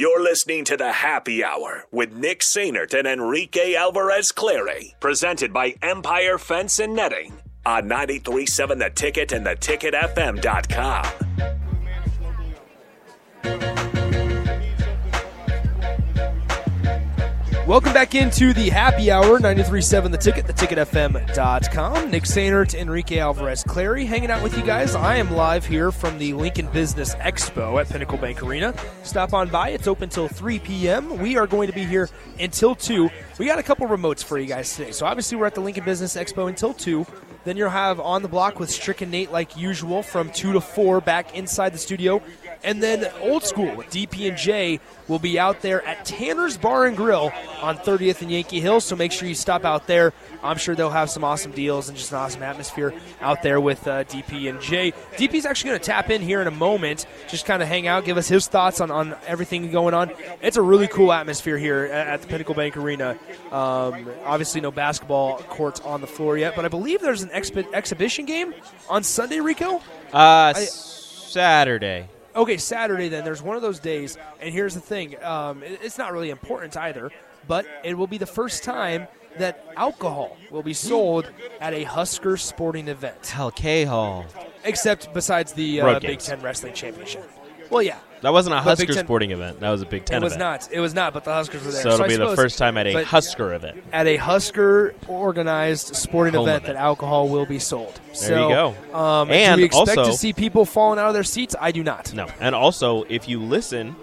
You're listening to the Happy Hour with Nick Sainert and Enrique Alvarez Clary, presented by Empire Fence and Netting on 937 The Ticket and theticketfm.com. Welcome back into the happy hour, 93.7 The Ticket, theticketfm.com. Nick Sainert, Enrique Alvarez Clary hanging out with you guys. I am live here from the Lincoln Business Expo at Pinnacle Bank Arena. Stop on by. It's open till 3 p.m. We are going to be here until 2. We got a couple remotes for you guys today. So obviously we're at the Lincoln Business Expo until 2. Then you'll have On the Block with Strick and Nate like usual from 2 to 4 back inside the studio. And then old school with DP and J will be out there at Tanner's Bar and Grill on 30th and Yankee Hill. So make sure you stop out there. I'm sure they'll have some awesome deals and just an awesome atmosphere out there with uh, DP and J. DP's actually going to tap in here in a moment, just kind of hang out, give us his thoughts on, on everything going on. It's a really cool atmosphere here at, at the Pinnacle Bank Arena. Um, obviously, no basketball courts on the floor yet, but I believe there's an expi- exhibition game on Sunday, Rico? Uh, I, Saturday. Okay, Saturday then. There's one of those days, and here's the thing: um, it's not really important either, but it will be the first time that alcohol will be sold at a Husker sporting event. Hall. Except besides the uh, Big Ten Wrestling Championship. Well, yeah. That wasn't a Husker sporting event. That was a Big Ten. It was event. not. It was not. But the Huskers were there. So it'll so be suppose, the first time at a Husker event. At a Husker organized sporting Home event, event. that alcohol will be sold. There so, you go. Um, And do we expect also- to see people falling out of their seats? I do not. No, and also if you listen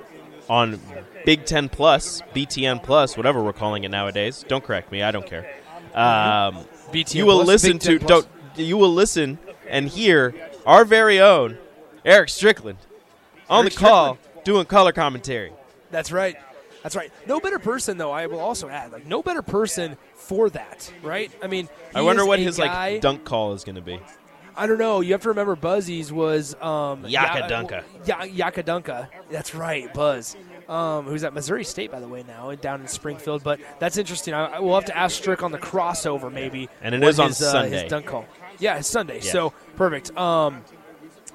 on Big Ten Plus, BTN Plus, whatever we're calling it nowadays, don't correct me. I don't care. Um, BTN you will Plus, listen to don't you will listen and hear our very own Eric Strickland on the call doing color commentary. That's right. That's right. No better person, though. I will also add, like, no better person for that, right? I mean, I wonder what his guy- like dunk call is going to be. I don't know. You have to remember, Buzzies was um, Yaka Ya- Dunka. Ya- Yaka Dunka. That's right, Buzz. Um, who's at Missouri State, by the way, now down in Springfield. But that's interesting. I, I will have to ask Strick on the crossover, maybe. And it is on his, uh, Sunday. His dunk call. Yeah, it's Sunday. Yeah. So perfect. Um,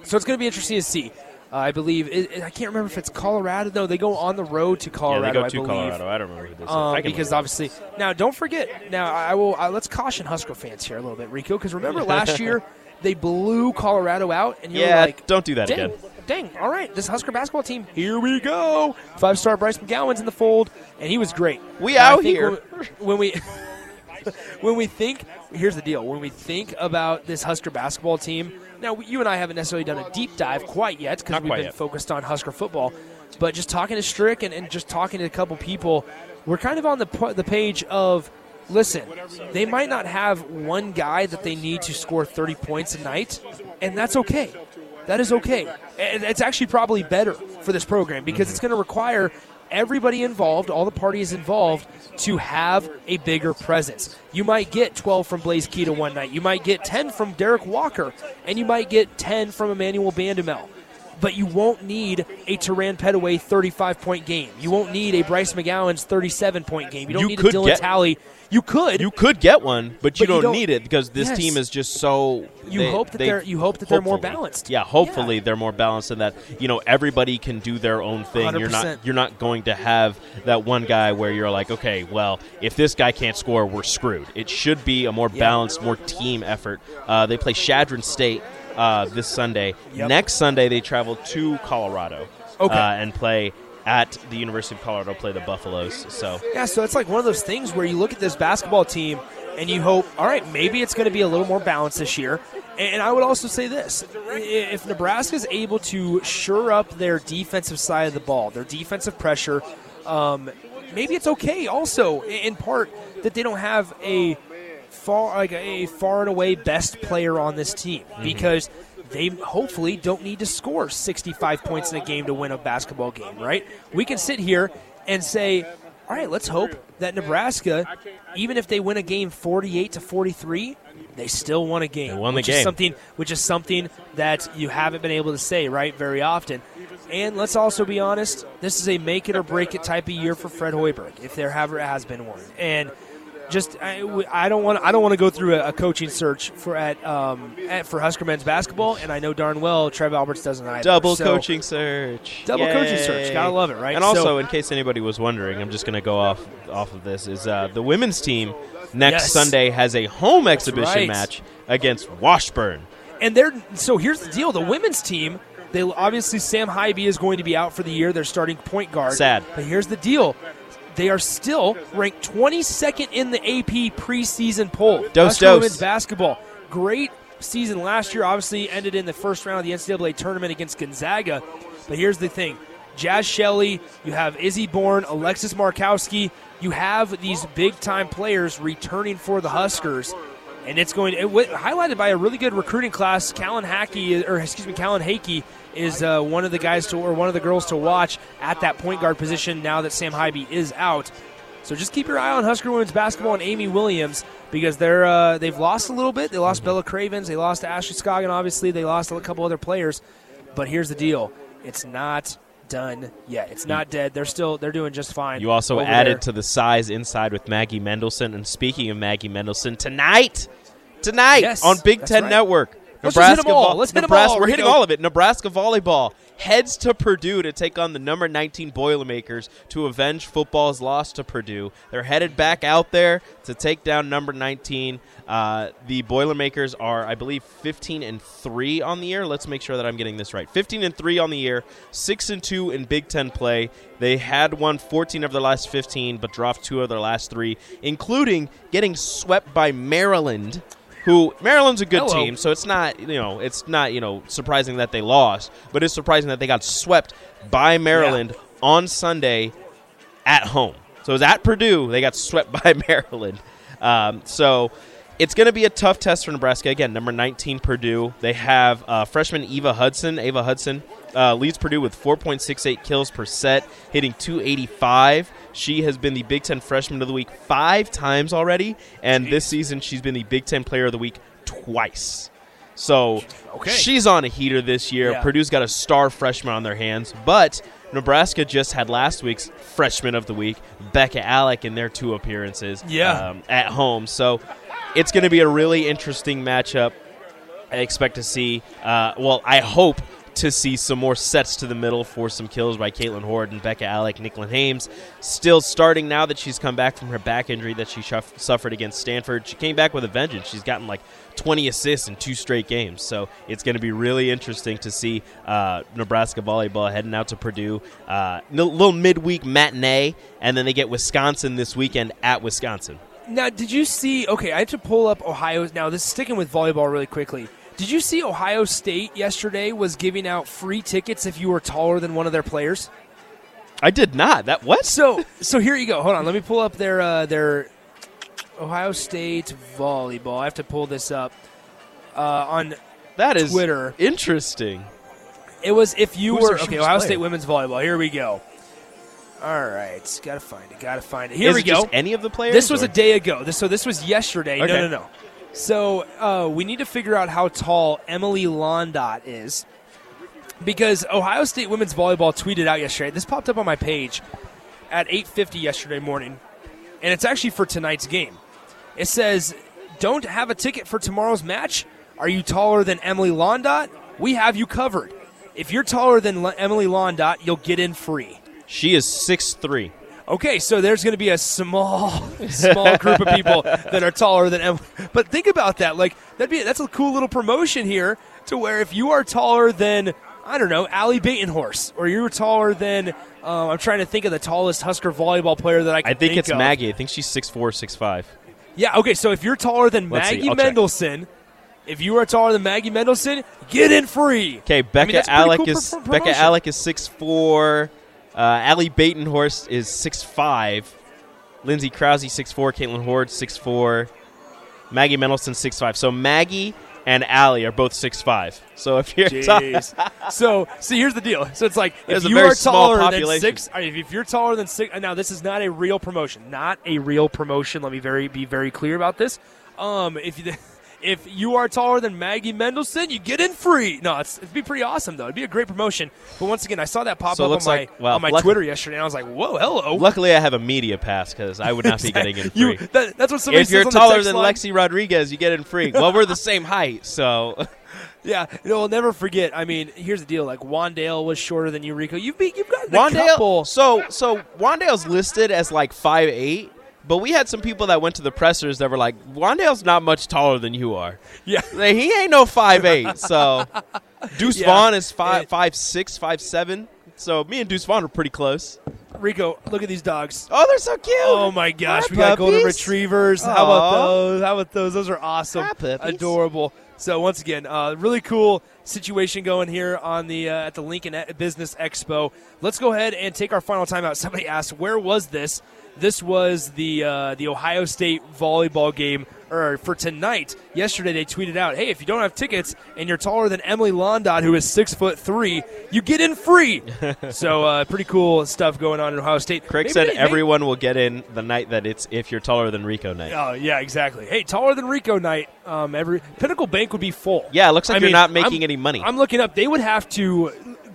so it's going to be interesting to see. Uh, I believe it, I can't remember if it's Colorado. No, they go on the road to Colorado. yeah, they go to believe. Colorado. I don't remember who this is. Um, I because obviously, now don't forget. Now I will. Uh, let's caution Husker fans here a little bit, Rico. Because remember last year they blew Colorado out, and you yeah, like, don't do that dang, again. dang, all right, this Husker basketball team, here we go. Five star Bryce McGowens in the fold, and he was great. We Now, out here. when, when we. When we think, here's the deal. When we think about this Husker basketball team, now you and I haven't necessarily done a deep dive quite yet because we've been yet. focused on Husker football. But just talking to Strick and, and just talking to a couple people, we're kind of on the the page of listen, they might not have one guy that they need to score 30 points a night, and that's okay. That is okay. And it's actually probably better for this program because it's mm-hmm. going to require everybody involved, all the parties involved, to have a bigger presence. You might get 12 from Blaise Keita one night. You might get 10 from Derrick Walker, and you might get 10 from Emmanuel Bandoumel but you won't need a Turan Petaway 35 point game. You won't need a Bryce McGowens 37 point game. You don't You need a Dylan get- Talley. You could. You could get one, but you, But you don't, don't- need it because this Yes. team is just so. You they- hope that they- they're- you hope that they're more balanced. Yeah, hopefully Yeah. they're more balanced and that you know everybody can do their own thing. You're not you're not going to have that one guy where you're like, okay, well, if this guy can't score, we're screwed. It should be a more balanced, more team effort. Uh, they play Chadron State uh, this Sunday. Yep. Next Sunday they travel to Colorado Okay. uh, and play at the University of Colorado. Play the Buffaloes. So Yeah, so it's like one of those things where you look at this basketball team and you hope, all right, maybe it's going to be a little more balanced this year. And I would also say this if Nebraska is able to shore up their defensive side of the ball, their defensive pressure, um, maybe it's okay also, in part, that they don't have a far like a far and away best player on this team mm-hmm. because they hopefully don't need to score 65 points in a game to win a basketball game, right? We can sit here and say, all right, let's hope that Nebraska, even if they win a game 48 to 43, they still won a game. They won the which Is something, which is something that you haven't been able to say, right, very often. And let's also be honest, this is a make it or break it type of year for Fred Hoiberg, if there ever has been one. And just I, I don't want I don't want to go through a, a coaching search for at, um, at for Husker men's basketball, and I know darn well Trev Alberts doesn't either. Double So, coaching search. double coaching search. Gotta love it, right? And also, So- in case anybody was wondering, I'm just going to go off off of this. Is uh, the women's team next Yes. Sunday has a home exhibition right. match against Washburn. And they're so here's the deal: the women's team. They obviously Sam Haiby is going to be out for the year. They're starting point guard. Sad. But here's the deal: they are still ranked 22nd in the AP preseason poll. Dose, dose. women's basketball, great season last year. Obviously ended in the first round of the NCAA tournament against Gonzaga. But here's the thing: Jaz Shelley, you have Izzy Bourne, Alexis Markowski. You have these big time players returning for the Huskers and it's going it, w- highlighted by a really good recruiting class. Callan Hackey, or excuse me, Callan Hakey is uh, one of the guys to or one of the girls to watch at that point guard position now that Sam Haiby is out. So just keep your eye on Husker women's basketball and Amy Williams because they're uh, they've lost a little bit. They lost Bella Cravens, they lost Ashley Scoggin, obviously they lost a couple other players. But here's the deal: it's not done yet. It's mm. not dead. They're still they're doing just fine. You also added there. to the size inside with Maggie Mendelson. And speaking of Maggie Mendelson, tonight, tonight Yes, on Big Ten right. Network, Let's just hit 'em all. Let's hit Nebraska- all, We're hitting all of it. Nebraska volleyball heads to Purdue to take on the number 19 Boilermakers to avenge football's loss to Purdue. They're headed back out there to take down number 19. Uh, the Boilermakers are, I believe, 15 and three on the year. Let's make sure that I'm getting this right. 15 and three on the year, six and two in Big Ten play. They had won 14 of their last 15, but dropped two of their last three, including getting swept by Maryland. Who Maryland's a good Hello. team, so it's not you know it's not you know surprising that they lost, but it's surprising that they got swept by Maryland on Sunday at home. So it was at Purdue. They got swept by Maryland. Um, so it's going to be a tough test for Nebraska. Again, number 19 Purdue. They have uh, freshman Eva Hudson. Ava Hudson uh, leads Purdue with 4.68 kills per set, hitting 285. She has been the Big Ten Freshman of the Week five times already, and this season she's been the Big Ten Player of the Week twice. So Okay. she's on a heater this year. Yeah. Purdue's got a star freshman on their hands, but Nebraska just had last week's freshman of the week, Bekka Allick, in their two appearances Yeah. um, at home. So it's going to be a really interesting matchup. I expect to see, uh, well, I hope to see some more sets to the middle for some kills by Kaitlyn Hord and Bekka Allick, Nicklin Hames. Still starting now that she's come back from her back injury that she shuff- suffered against Stanford. She came back with a vengeance. She's gotten like 20 assists in two straight games. So it's going to be really interesting to see uh, Nebraska volleyball heading out to Purdue. Uh, little midweek matinee, and then they get Wisconsin this weekend at Wisconsin. Now, did you see? Okay, I have to pull up Ohio. Now, this is sticking with volleyball really quickly. Did you see Ohio State yesterday was giving out free tickets if you were taller than one of their players? I did not. That what? So, so here you go. Hold on, let me pull up their uh, their Ohio State volleyball. I have to pull this up uh, on. That is Twitter. interesting. It was if you Who's were okay. Ohio player? State women's volleyball. Here we go. All right, gotta find it. Gotta find it. Here Is we it go. any of the players? This was or- a day ago. This, so this was yesterday. Okay. No, no, no. So uh, we need to figure out how tall Emily Londot is, because Ohio State women's volleyball tweeted out yesterday. This popped up on my page at 8:50 yesterday morning, and it's actually for tonight's game. It says, "Don't have a ticket for tomorrow's match? Are you taller than Emily Londot? We have you covered. If you're taller than Emily Londot, you'll get in free." She is six three. Okay, so there's going to be a small, small group of people that are taller than Emily. But think about that. Like that'd be that's a cool little promotion here to where if you are taller than I don't know Ally Batenhorst, or you're taller than uh, I'm trying to think of the tallest Husker volleyball player that I can I think it's of. Maggie. I think she's six four, six five. Yeah. Okay. So if you're taller than Let's Maggie I'll check. Mendelson, if you are taller than Maggie Mendelson, get in free. Okay, Becca a pretty Alec cool is pro- Becca. Alec is six four. Uh, Ally Batenhorst is six five. Lindsay Krause six four. Kaitlyn Hord six four. Maggie Mendelson six five. So Maggie and Allie are both six five. So if you're Jeez. so, see, here's the deal. So it's like There's if you are taller than six, if you're taller than six. Now, this is not a real promotion. Not a real promotion. Let me very be very clear about this. Um, if you, if you are taller than Maggie Mendelson, you get in free. No, it's, it'd be pretty awesome though. It'd be a great promotion. But once again, I saw that pop So up on my like- well, on my luck- Twitter yesterday, and I was like, "Whoa, hello!" Luckily, I have a media pass because I would not be getting in free. You, that, that's what somebody if you're says on the taller than line. Lexi Rodriguez, you get in free. well, we're the same height, so Yeah, you know, we'll never forget. I mean, here's the deal: like Wan'Dale was shorter than you, Rico. You've be, you've got a Wan'Dale. couple. So so Wan'Dale's listed as like five eight, but we had some people that went to the pressers that were like, Wan'Dale's not much taller than you are. Yeah, Like, he ain't no five eight. So Deuce Yeah. Vaughn is five It- five six five seven. So me and Deuce Vaughn are pretty close. Rico, look at these dogs. Oh, they're so cute. Oh my gosh, Hi, we got golden retrievers. How about those? How about those? Those are awesome, Hi, adorable. So once again, uh, really cool situation going here on the uh, at the Lincoln Business Expo. Let's go ahead and take our final timeout. Somebody asked, "Where was this?" This was the uh, the Ohio State volleyball game or for tonight. Yesterday they tweeted out, "Hey, if you don't have tickets and you're taller than Emily Londot, who is six foot three, you get in free." so uh, pretty cool stuff going on in Ohio State. Craig Maybe said they- maybe- everyone will get in the night that it's if you're taller than Rico night. Oh yeah, exactly. Hey, taller than Rico night. Um, every Pinnacle Bank would be full. Yeah, it looks like I you're mean, not making I'm- any money. I'm looking up. They would have to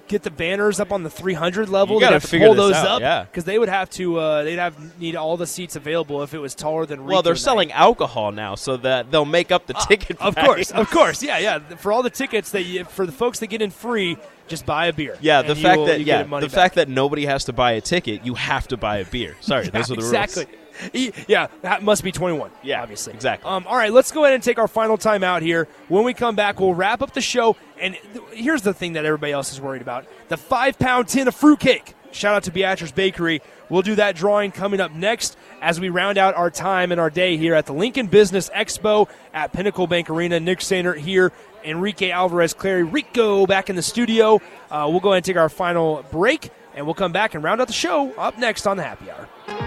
get the banners up on the 300 level. You gotta have pull those out, up yeah. because they would have to. Uh, they'd have need all the seats available if it was taller than. Well, they're night. selling alcohol now, so that they'll make up the ticket. Of price. course, of course, yeah, yeah. For all the tickets that you, for the folks that get in free, just buy a beer. Yeah, the fact you'll- that yeah, the back. fact that nobody has to buy a ticket, you have to buy a beer. Sorry, those are the exactly. rules. E- Yeah, that must be 21. Yeah, obviously. exactly. Um, all right, let's go ahead and take our final time out here. When we come back, we'll wrap up the show. And th- here's the thing that everybody else is worried about the five pound tin of fruitcake. Shout out to Beatrice Bakery. We'll do that drawing coming up next as we round out our time and our day here at the Lincoln Business Expo at Pinnacle Bank Arena. Nick Sainer here, Enrique Alvarez Clary, Rico back in the studio. Uh, we'll go ahead and take our final break, and we'll come back and round out the show up next on the Happy Hour.